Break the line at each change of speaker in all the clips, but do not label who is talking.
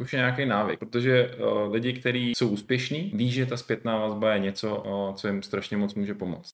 To už je nějaký návyk, protože uh, lidi, kteří jsou úspěšní, ví, že ta zpětná vazba je něco, uh, co jim strašně moc může pomoct.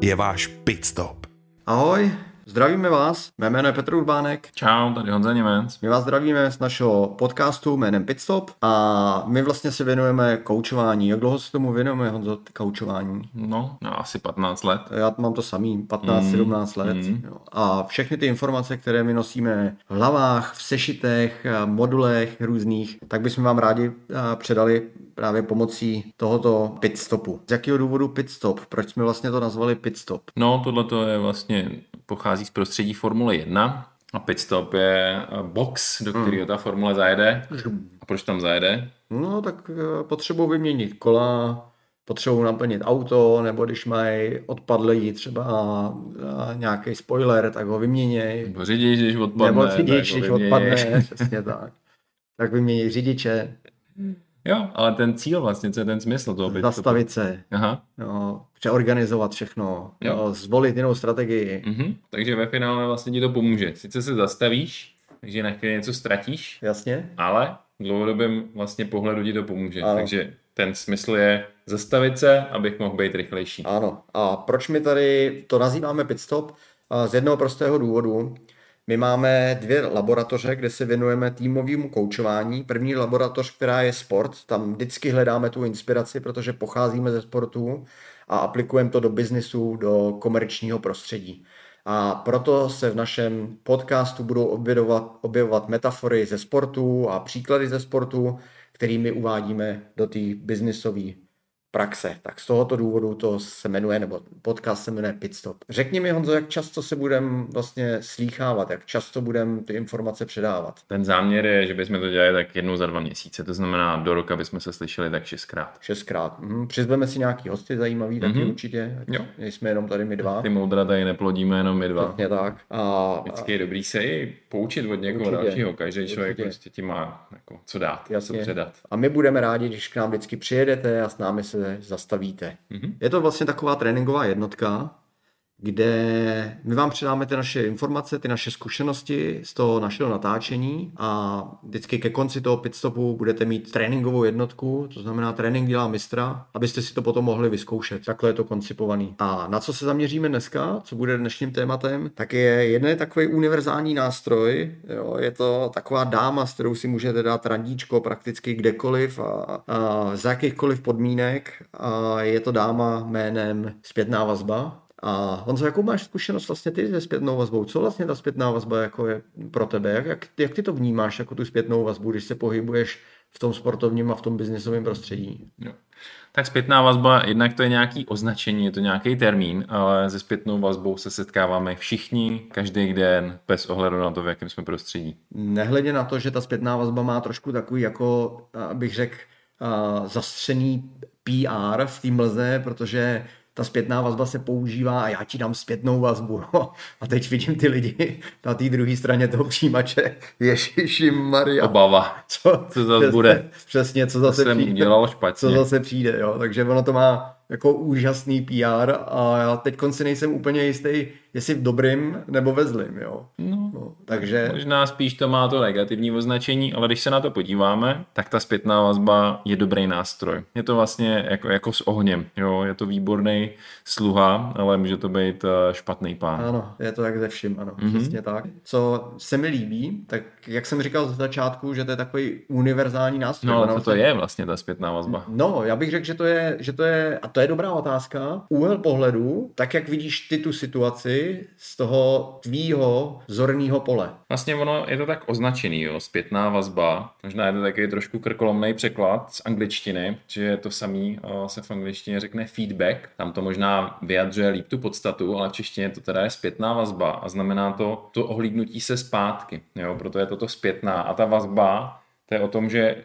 je váš pitstop.
Ahoj, Zdravíme vás, mé jméno je Petr Urbánek.
Čau, tady Honza Němec.
My vás zdravíme z našeho podcastu jménem Pitstop a my vlastně se věnujeme koučování. Jak dlouho se tomu věnujeme, Honzo, koučování?
No, no, asi 15 let.
Já mám to samý, 15-17 mm, let. Mm. Jo. A všechny ty informace, které my nosíme v hlavách, v sešitech, modulech různých, tak bychom vám rádi předali právě pomocí tohoto pitstopu. Z jakého důvodu pitstop? Proč jsme vlastně to nazvali pitstop?
No, tohle to je vlastně pochází z prostředí Formule 1 a pitstop je eh, box, do kterého hmm. ta formule zajede. A proč tam zajede?
No, tak eh, potřebuji vyměnit kola, potřebuji naplnit auto, nebo když mají odpadlý třeba eh, nějaký spoiler, tak ho vyměněj.
Nebo řidič, když odpadne.
Nebo řidič, když odpadne, přesně tak. Tak vymění řidiče.
Jo, ale ten cíl vlastně, co je ten smysl toho?
Zastavit se, Aha. Jo, přeorganizovat všechno, jo. Jo, zvolit jinou strategii.
Mhm. Takže ve finále vlastně ti to pomůže. Sice se zastavíš, takže na chvíli něco ztratíš,
Jasně.
ale v dlouhodobém vlastně pohledu ti to pomůže. Ano. Takže ten smysl je zastavit se, abych mohl být rychlejší.
Ano. A proč my tady to nazýváme pitstop? Z jednoho prostého důvodu. My máme dvě laboratoře, kde se věnujeme týmovému koučování. První laboratoř, která je sport, tam vždycky hledáme tu inspiraci, protože pocházíme ze sportu a aplikujeme to do biznisu, do komerčního prostředí. A proto se v našem podcastu budou objevovat, objevovat metafory ze sportu a příklady ze sportu, kterými uvádíme do té biznisové praxe. Tak z tohoto důvodu to se jmenuje, nebo podcast se jmenuje Pitstop. Řekni mi, Honzo, jak často se budeme vlastně slýchávat, jak často budeme ty informace předávat?
Ten záměr je, že bychom to dělali tak jednou za dva měsíce, to znamená do roka bychom se slyšeli tak šestkrát.
Šestkrát. Mhm. Přizveme si nějaký hosty zajímavý, taky mm-hmm. určitě. Jo. Jsme jenom tady my dva.
Ty moudra tady neplodíme jenom my dva.
Přesně tak.
A, Vždycky je dobrý se i poučit od někoho určitě. dalšího. Každý určitě. člověk prostě ti má jako, co dát, Jasně. co předat.
A my budeme rádi, když k nám vždycky přijedete a s námi se zastavíte. Mm-hmm. Je to vlastně taková tréninková jednotka, kde my vám předáme ty naše informace, ty naše zkušenosti z toho našeho natáčení a vždycky ke konci toho pitstopu budete mít tréninkovou jednotku, to znamená trénink dělá mistra, abyste si to potom mohli vyzkoušet. Takhle je to koncipovaný. A na co se zaměříme dneska, co bude dnešním tématem, tak je jeden takový univerzální nástroj, jo, je to taková dáma, s kterou si můžete dát randíčko prakticky kdekoliv a, a za jakýchkoliv podmínek a je to dáma jménem zpětná vazba, a Honzo, jakou máš zkušenost vlastně ty se zpětnou vazbou? Co vlastně ta zpětná vazba jako je pro tebe? Jak, jak, jak ty to vnímáš jako tu zpětnou vazbu, když se pohybuješ v tom sportovním a v tom biznesovém prostředí?
Jo. Tak zpětná vazba, jednak to je nějaký označení, je to nějaký termín, ale se zpětnou vazbou se setkáváme všichni, každý den, bez ohledu na to, v jakém jsme prostředí.
Nehledě na to, že ta zpětná vazba má trošku takový, jako bych řekl, zastřený PR v té mlze, protože ta zpětná vazba se používá a já ti dám zpětnou vazbu. No. A teď vidím ty lidi na té druhé straně toho přijímače. Ježiši Maria.
Obava. Co, co zase bude.
Přesně, co zase
přijde. Udělal špatně.
Co zase přijde. Jo. Takže ono to má jako úžasný PR a já teď si nejsem úplně jistý, jestli v dobrým nebo ve zlým, jo.
No, no, takže... Možná spíš to má to negativní označení, ale když se na to podíváme, tak ta zpětná vazba je dobrý nástroj. Je to vlastně jako, jako s ohněm, jo. Je to výborný sluha, ale může to být eh, špatný pán.
Ano, je to tak ze vším, ano, mm-hmm. přesně tak. Co se mi líbí, tak jak jsem říkal z začátku, že to je takový univerzální nástroj.
No, ale co to je vlastně ta zpětná vazba?
No, já bych řekl, že to je, že to je, a to je dobrá otázka, úhel pohledu, tak jak vidíš ty tu situaci z toho tvýho zorného pole.
Vlastně ono je to tak označený, jo, zpětná vazba. Možná je to taky trošku krkolomný překlad z angličtiny, že je to samý se v angličtině řekne feedback. Tam to možná vyjadřuje líp tu podstatu, ale v češtině to teda je zpětná vazba a znamená to to ohlídnutí se zpátky. Jo, proto je toto zpětná a ta vazba To je o tom, že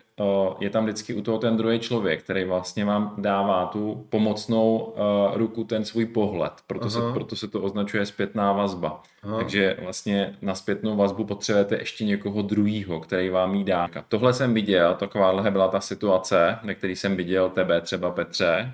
je tam vždycky u toho ten druhý člověk, který vlastně vám dává tu pomocnou ruku, ten svůj pohled. Proto, se, proto se to označuje zpětná vazba. Aha. Takže vlastně na zpětnou vazbu potřebujete ještě někoho druhýho, který vám jí dá. Tohle jsem viděl, takováhle byla ta situace, na který jsem viděl tebe třeba Petře,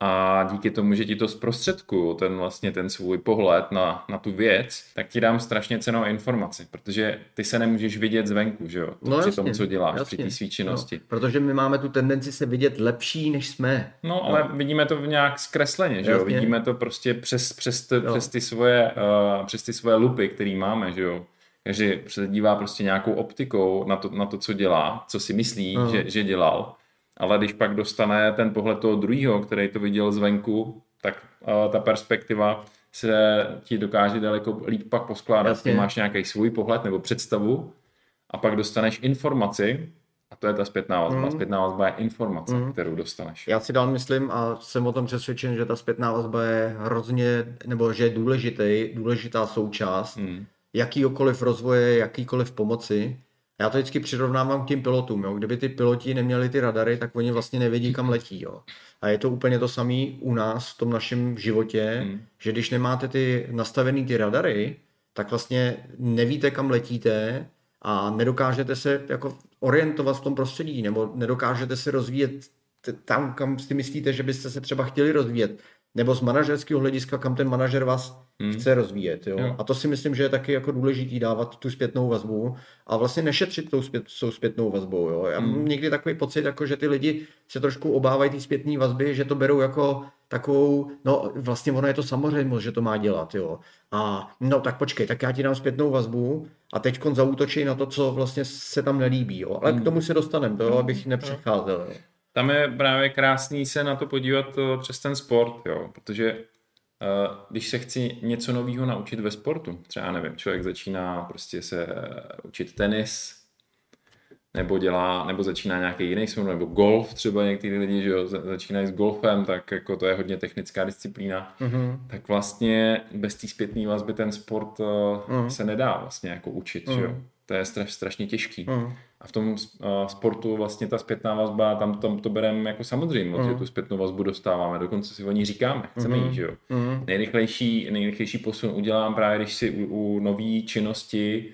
a díky tomu, že ti to zprostředkuju, ten vlastně ten svůj pohled na, na tu věc, tak ti dám strašně cenou informaci, protože ty se nemůžeš vidět zvenku, že jo? No, při jasně, tom, co děláš, jasně. při té svý činnosti.
No, protože my máme tu tendenci se vidět lepší, než jsme.
No, ale no. vidíme to v nějak zkresleně, že jo? Jasně. Vidíme to prostě přes, přes, to, přes, ty svoje, uh, přes ty svoje lupy, který máme, že jo? Takže se dívá prostě nějakou optikou na to, na to co dělá, co si myslí, uh-huh. že, že dělal ale když pak dostane ten pohled toho druhého, který to viděl zvenku, tak uh, ta perspektiva se ti dokáže daleko líp pak poskládat. Jasně. Ty máš nějaký svůj pohled nebo představu a pak dostaneš informaci, a to je ta zpětná vazba. Mm. Zpětná vazba je informace, mm. kterou dostaneš.
Já si dál myslím a jsem o tom přesvědčen, že ta zpětná vazba je hrozně, nebo že je důležitý, důležitá součást mm. jakýkoliv rozvoje, jakýkoliv pomoci. Já to vždycky přirovnávám k tím pilotům. Jo. Kdyby ty piloti neměli ty radary, tak oni vlastně nevědí, kam letí. Jo. A je to úplně to samé u nás v tom našem životě, hmm. že když nemáte ty nastavený ty radary, tak vlastně nevíte, kam letíte a nedokážete se jako orientovat v tom prostředí, nebo nedokážete se rozvíjet tam, kam si myslíte, že byste se třeba chtěli rozvíjet nebo z manažerského hlediska, kam ten manažer vás hmm. chce rozvíjet. Jo? Jo. A to si myslím, že je taky jako důležitý dávat tu zpětnou vazbu a vlastně nešetřit tou, zpět, tou zpětnou vazbou. Jo? Já hmm. mám někdy takový pocit, jako že ty lidi se trošku obávají té zpětné vazby, že to berou jako takovou, no vlastně ono je to samozřejmost, že to má dělat, jo. A no tak počkej, tak já ti dám zpětnou vazbu a teď zautočí na to, co vlastně se tam nelíbí, jo. Ale hmm. k tomu se dostaneme, to, abych nepřecházel, jo
tam je právě krásný se na to podívat eh, přes ten sport, jo, protože uh, když se chci něco nového naučit ve sportu, třeba nevím, člověk začíná prostě se učit tenis, nebo dělá, nebo začíná nějaký jiný sport, nebo golf, třeba někteří lidi, že jo, začínají s golfem, tak jako to je hodně technická disciplína, mm-hmm. tak vlastně bez té zpětné vazby ten sport mm-hmm. se nedá vlastně jako učit, mm-hmm. že jo. Mhm. To je straš, strašně těžký. Mm. A v tom uh, sportu vlastně ta zpětná vazba, tam, tam to bereme jako samozřejmě, mm. že tu zpětnou vazbu dostáváme, dokonce si o ní říkáme, chceme jí, že jo. Mm. Nejrychlejší, nejrychlejší posun udělám právě, když si u, u nové činnosti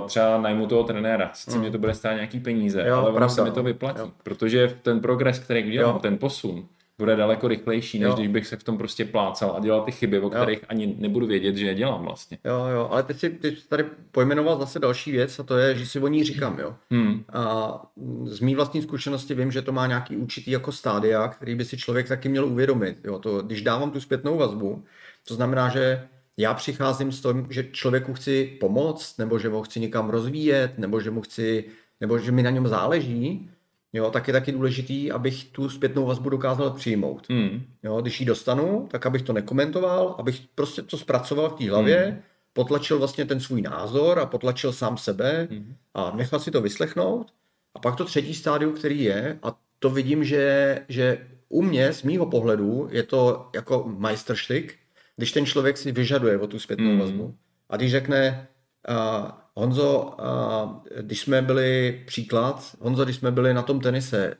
uh, třeba najmu toho trenéra, sice mm. mě to bude stát nějaký peníze, jo, ale ono se mi to vyplatí, jo. protože ten progres, který udělám, jo. ten posun, bude daleko rychlejší, než jo. když bych se v tom prostě plácal a dělal ty chyby, o kterých jo. ani nebudu vědět, že je dělám vlastně.
Jo, jo, ale teď si teď tady pojmenoval zase další věc a to je, že si o ní říkám, jo. Hmm. A z mý vlastní zkušenosti vím, že to má nějaký určitý jako stádia, který by si člověk taky měl uvědomit. Jo, to, když dávám tu zpětnou vazbu, to znamená, že já přicházím s tím, že člověku chci pomoct, nebo že ho chci někam rozvíjet, nebo že mu chci, nebo že mi na něm záleží, jo, tak je taky důležitý, abych tu zpětnou vazbu dokázal přijmout. Mm. Jo, když ji dostanu, tak abych to nekomentoval, abych prostě to zpracoval v té hlavě, mm. potlačil vlastně ten svůj názor a potlačil sám sebe mm. a nechal si to vyslechnout. A pak to třetí stádium, který je, a to vidím, že, že u mě, z mýho pohledu, je to jako majstrštyk, když ten člověk si vyžaduje o tu zpětnou mm. vazbu. A když řekne, uh, Honzo, když jsme byli, příklad, Honzo, když jsme byli na tom tenise,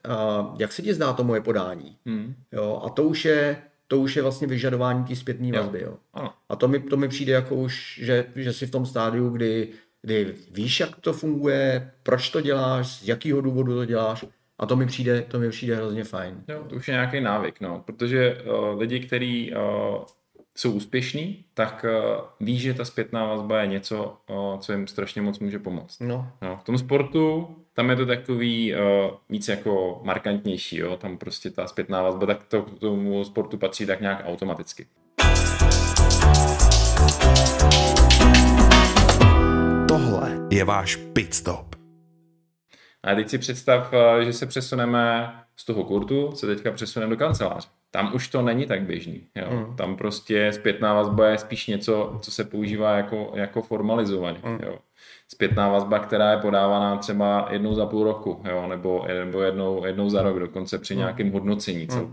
jak se ti zdá to moje podání? Hmm. Jo, a to už je, to už je vlastně vyžadování té zpětné vazby. Jo. Ano. A to mi, to mi přijde jako už, že, že jsi v tom stádiu, kdy, kdy víš, jak to funguje, proč to děláš, z jakého důvodu to děláš. A to mi přijde, to mi přijde hrozně fajn.
Jo, to už je nějaký návyk, no, protože uh, lidi, kteří uh, jsou úspěšní, tak uh, ví, že ta zpětná vazba je něco, uh, co jim strašně moc může pomoct. No. No, v tom sportu tam je to takový uh, víc jako markantnější, jo? tam prostě ta zpětná vazba, tak to k tomu sportu patří tak nějak automaticky.
Tohle je váš pit stop.
A teď si představ, že se přesuneme z toho kurtu, se teďka přesuneme do kanceláře tam už to není tak běžný. Jo. Mm. Tam prostě zpětná vazba je spíš něco, co se používá jako, jako formalizovaně. Mm. Jo. Zpětná vazba, která je podávaná třeba jednou za půl roku, jo, nebo, nebo jednou, jednou za rok, dokonce při mm. nějakém hodnocení mm.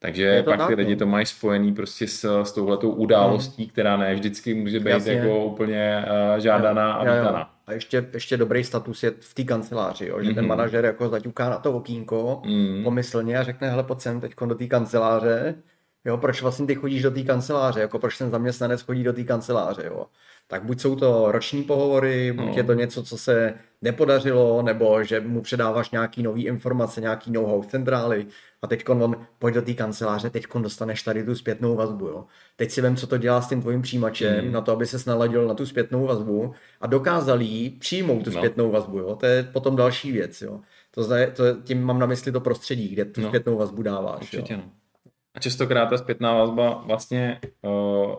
Takže pak ty lidi no. to mají spojený prostě s, s touhletou událostí, mm. která ne vždycky může být Jasně. jako úplně uh, žádaná a vítaná.
a ještě, ještě dobrý status je v té kanceláři, jo? že mm-hmm. ten
Mhm.
manažer jako zaťuká na to okýnko mm. pomyslně a řekne, hele, pojď sem teď do té kanceláře, jo, proč vlastně ty chodíš do té kanceláře, jako proč ten zaměstnanec chodí do té kanceláře, jo. Tak buď jsou to roční pohovory, buď
No.
je to něco, co se nepodařilo, nebo že mu předáváš nějaký nový informace, nějaký know-how centrály a teď on pojď do té kanceláře, teď dostaneš tady tu zpětnou vazbu. Jo. Teď si vem, co to dělá s tím tvojím přijímačem,
Mm.
na to, aby se naladil na tu zpětnou vazbu a dokázal jí přijmout tu
No.
zpětnou vazbu. Jo. To je potom další věc. Jo. To, zna, to je- tím mám na mysli to prostředí, kde tu
No.
zpětnou vazbu dáváš.
Určitě
jo.
no. A častokrát ta zpětná vazba vlastně uh,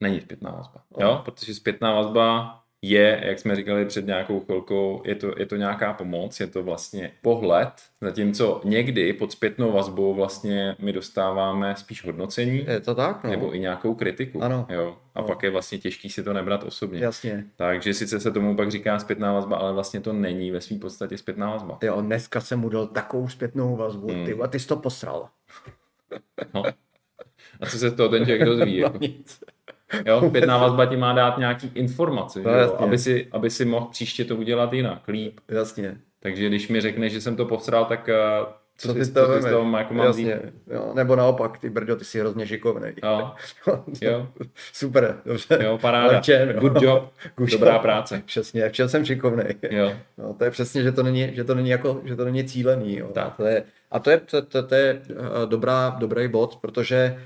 není zpětná vazba,
No.
jo? Protože zpětná vazba je, jak jsme říkali před nějakou chvilkou, je to, je to nějaká pomoc, je to vlastně pohled, zatímco někdy pod zpětnou vazbou vlastně my dostáváme spíš hodnocení,
Je to tak? No.
nebo i nějakou kritiku.
Ano.
Jo? A
No.
pak je vlastně těžký si to nebrat osobně.
Jasně.
Takže sice se tomu pak říká zpětná vazba, ale vlastně to není ve své podstatě zpětná vazba.
Jo, dneska jsem mu dal takovou zpětnou vazbu,
Hmm.
ty, a ty jsi to posral.
No. A co se z toho ten člověk dozví?
No
Jako?
nic.
Jo, zpětná vazba ti má dát nějaký informace,
No,
jo? Aby, si, aby si mohl příště to udělat jinak, líp.
Jasně.
Takže když mi řekneš, že jsem to posral, tak eh, co,
Co ty
z
toho
z toho jako mám?
Jasně. Jo, nebo naopak, ty brďo, ty jsi hrozně šikovnej.
Jo, jo,
Super, dobře.
jo, paráda.
Lečem, jo.
Good job,
Good
dobrá
job.
práce.
Přesně, v čem jsem šikovnej.
Jo,
No, to je přesně, že to není, že to není, jako, že to není cílený. Jo.
Tak.
A to je, a to je, to, to, to je eh, dobrá, dobrý bod, protože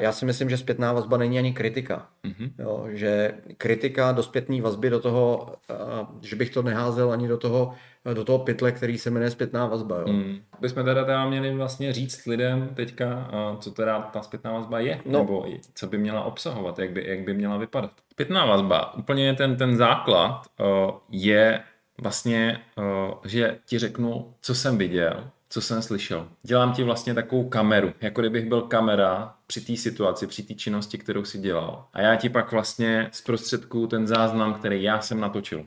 já si myslím, že zpětná vazba není ani kritika.
Mhm.
Jo, že kritika do zpětné vazby do toho, eh, že bych to neházel ani do toho, do toho pytle, který se jmenuje zpětná vazba. Jo.
Hmm. Bychom teda, teda měli vlastně říct lidem teďka, co teda ta zpětná vazba je,
No.
nebo i co by měla obsahovat, jak by, jak by měla vypadat. Zpětná vazba, úplně ten, ten základ uh, je vlastně, uh, že ti řeknu, co jsem viděl, co jsem slyšel. Dělám ti vlastně takovou kameru, jako kdybych byl kamera při té situaci, při té činnosti, kterou si dělal. A já ti pak vlastně zprostředkuju ten záznam, který já jsem natočil.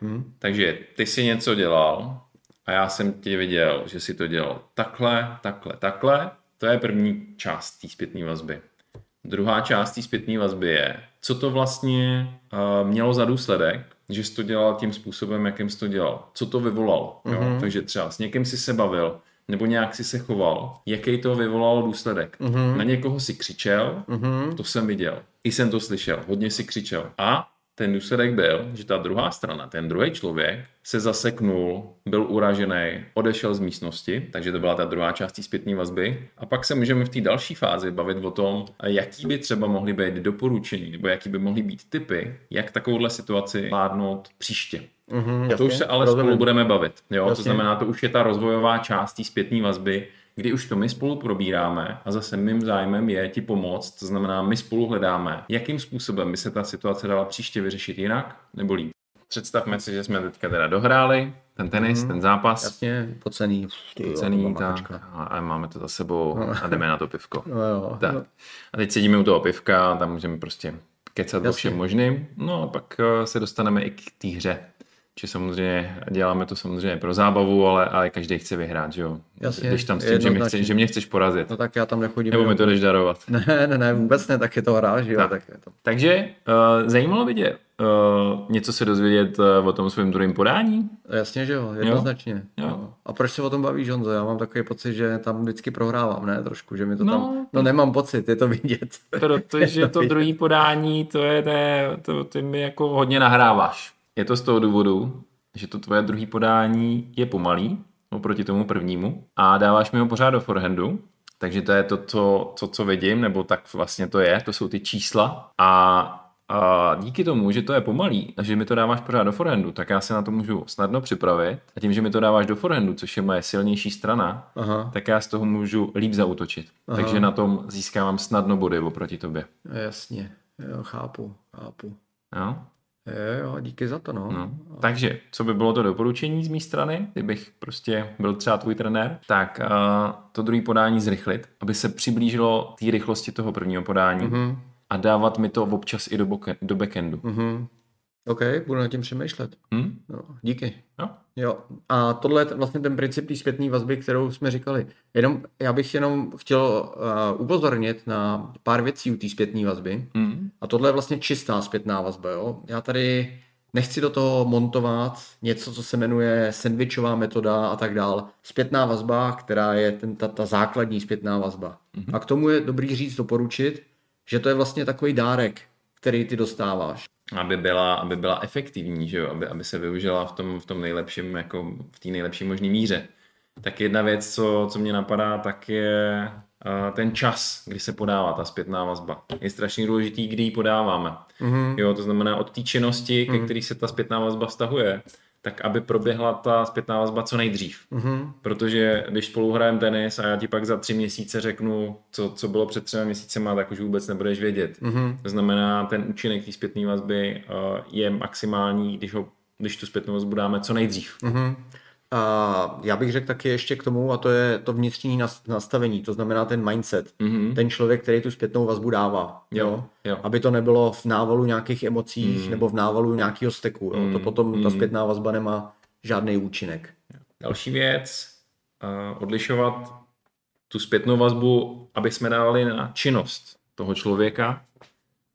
Hmm.
Takže ty si něco dělal a já jsem tě viděl, že si to dělal takhle, takhle, takhle. To je první část té zpětné vazby. Druhá část té zpětné vazby je, co to vlastně uh, mělo za důsledek, že jsi to dělal tím způsobem, jakým jsi to dělal. Co to vyvolalo. Jo?
Mhm.
Takže třeba s někým si se bavil, nebo nějak si se choval, jaký to vyvolalo důsledek.
Mhm.
Na někoho si křičel,
Mhm.
to jsem viděl. I jsem to slyšel. Hodně si křičel. A ten důsledek byl, že ta druhá strana, ten druhý člověk, se zaseknul, byl uražený, odešel z místnosti, takže to byla ta druhá část té zpětné vazby. A pak se můžeme v té další fázi bavit o tom, jaký by třeba mohly být doporučení, nebo jaký by mohly být typy, jak takovouhle situaci zvládnout příště.
Mhm,
A to už
jasně,
se ale
rozumím.
spolu budeme bavit. Jo? To
Jasně.
znamená, to už je ta rozvojová část té zpětné vazby, kdy už to my spolu probíráme a zase mým zájmem je ti pomoct, to znamená, my spolu hledáme, jakým způsobem by se ta situace dala příště vyřešit jinak nebo líp. Představme si, že jsme teďka teda dohráli ten tenis, ten zápas,
Jasně, pocený. Ty jo,
cený,
to byla
tak, a, a máme to za sebou a jdeme na to pivko.
No jo.
Tak.
No,
A teď sedíme u toho pivka, tam můžeme prostě kecat o
Jasně.
všem možným. No a pak eh, se dostaneme i k té hře. Či samozřejmě děláme to samozřejmě pro zábavu, ale, ale každý chce vyhrát, že jo?
Jasně,
Když tam s tím, že, mě chce, že mě chceš porazit.
no tak já tam nechodím.
Nebo mi to jdeš darovat.
Ne, ne, ne, vůbec ne, tak je to hra, že jo,
Tak.
tak je to.
Takže uh, zajímalo by tě uh, něco se dozvědět uh, o tom svém druhém podání?
Jasně, že jo, jednoznačně.
Jo.
Jo. A proč se o tom bavíš, Honzo? Já mám takový pocit, že tam vždycky prohrávám, ne? Trošku, že mi to
No,
tam... No nemám pocit, je to vidět.
Protože to druhé podání, to je, to, to, ty mi jako hodně nahráváš. Je to z toho důvodu, že to tvoje druhé podání je pomalý oproti tomu prvnímu a dáváš mi ho pořád do forehandu, takže to je to, co, co, co vidím, nebo tak vlastně to je, to jsou ty čísla a a díky tomu, že to je pomalý a že mi to dáváš pořád do forehandu, tak já se na to můžu snadno připravit. A tím, že mi to dáváš do forehandu, což je moje silnější strana,
Aha,
tak já z toho můžu líp zautočit.
Aha.
Takže na tom získávám snadno body oproti tobě.
jasně. Jo, chápu, chápu.
Jo?
Jo, jo, díky za to, no.
No. Takže, co by bylo to doporučení z mé strany, kdybych prostě byl třeba tvůj trenér, tak uh, to druhé podání zrychlit, aby se přiblížilo té rychlosti toho prvního podání
Mhm,
a dávat mi to občas i do, boke, do backendu.
mhm. OK, budu nad tím přemýšlet.
Hm?
Jo, díky.
Jo?
Jo, a tohle je vlastně ten princip té zpětné vazby, kterou jsme říkali. Jenom, já bych jenom chtěl uh, upozornit na pár věcí u té zpětné vazby.
Hm?
A tohle je vlastně čistá zpětná vazba, jo. Já tady nechci do toho montovat něco, co se jmenuje sandvičová metoda a tak dál. Zpětná vazba, která je ten, ta, ta základní zpětná vazba. Mm-hmm. A k tomu je dobrý říct, doporučit, že to je vlastně takový dárek, který ty dostáváš.
Aby byla, aby byla efektivní, že jo? Aby, aby se využila v tom, v tom nejlepším, jako v té nejlepší možné míře. Tak jedna věc, co, co mě napadá, tak je ten čas, kdy se podává ta zpětná vazba. Je strašně důležitý, kdy ji podáváme. Mm-hmm. Jo, to znamená od té činnosti, mm-hmm. ke který se ta zpětná vazba vztahuje, tak aby proběhla ta zpětná vazba co nejdřív. Mm-hmm. Protože když spolu hrajeme tenis a já ti pak za tři měsíce řeknu, co, co bylo před třemi měsícema, tak už vůbec nebudeš vědět. Mm-hmm. To znamená, ten účinek té zpětné vazby uh, je maximální, když, ho, když tu zpětnou vazbu dáme co nejdřív. Mm-hmm.
A já bych řekl taky ještě k tomu, a to je to vnitřní nastavení, to znamená ten mindset, mm-hmm. ten člověk, který tu zpětnou vazbu dává, jo, jo? jo. aby to nebylo v návalu nějakých emocích mm. nebo v návalu nějakého steku, jo? Mm. to potom mm. ta mhm. zpětná vazba nemá žádný účinek.
Další věc, uh, odlišovat tu zpětnou vazbu, aby jsme dávali na činnost toho člověka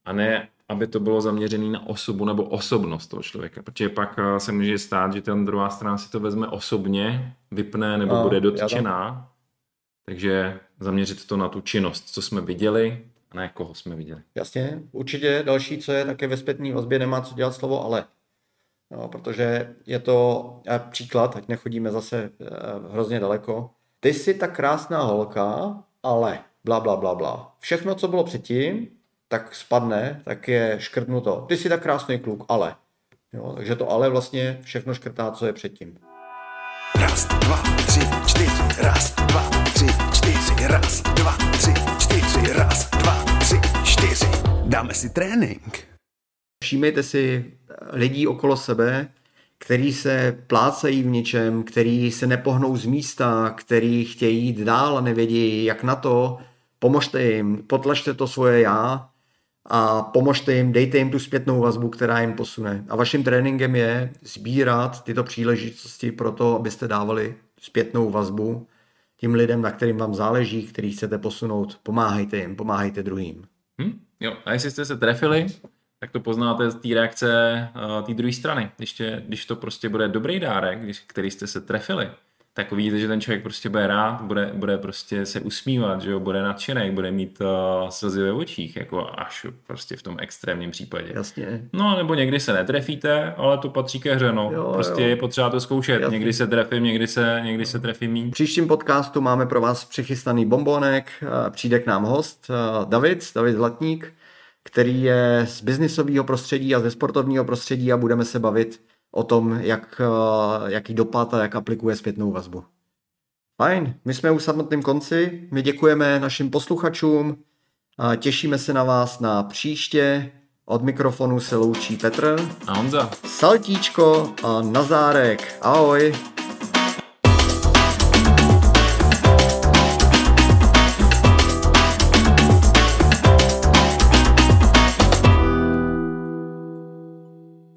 a ne aby to bylo zaměřené na osobu nebo osobnost toho člověka, protože pak eh, se může stát, že ten druhá strana si to vezme osobně, vypne nebo no, bude dotčená, takže zaměřit to na tu činnost, co jsme viděli a na koho jsme viděli.
Jasně, určitě další, co je také ve zpětné vazbě, nemá co dělat slovo ale. No, protože je to příklad, ať nechodíme zase eh, hrozně daleko. Ty jsi ta krásná holka, ale bla, bla, bla, bla. Všechno, co bylo předtím, tak spadne, tak je škrtnuto. Ty jsi tak krásný kluk, ale. Jo, takže to ale vlastně všechno škrtá, co je předtím. Raz, dva, tři, čtyři, raz, dva, tři, čtyři, raz, dva, tři, čtyři, raz, dva, tři, čtyři. Dáme si trénink. Všímejte si lidí okolo sebe, který se plácají v něčem, který se nepohnou z místa, který chtějí jít dál a nevědí, jak na to. Pomožte jim, potlačte to svoje já a pomožte jim, dejte jim tu zpětnou vazbu, která jim posune. A vaším tréninkem je sbírat tyto příležitosti pro to, abyste dávali zpětnou vazbu tím lidem, na kterým vám záleží, který chcete posunout. Pomáhejte jim, pomáhejte druhým.
Hmm, jo, a jestli jste se trefili, tak to poznáte z té reakce uh, té druhé strany. Když, tě, když to prostě bude dobrý dárek, když, který jste se trefili, tak vidíte, že ten člověk prostě bude rád, bude, bude prostě se usmívat, že jo, bude nadšený, bude mít uh, slzy ve očích, jako až prostě v tom extrémním případě.
Jasně.
No, nebo někdy se netrefíte, ale to patří ke hře, no. Jo, prostě jo. je potřeba to zkoušet. Jasně. Někdy se trefím, někdy se, někdy se trefím míň.
V příštím podcastu máme pro vás přichystaný bombonek, přijde k nám host David, David Zlatník, který je z biznisového prostředí a ze sportovního prostředí a budeme se bavit o tom, jak, eh, jaký dopad a jak aplikuje zpětnou vazbu. Fajn, my jsme u samotném konci, my děkujeme našim posluchačům, a těšíme se na vás na příště. Od mikrofonu se loučí Petr
a Honza.
Saltíčko a Nazárek. Ahoj.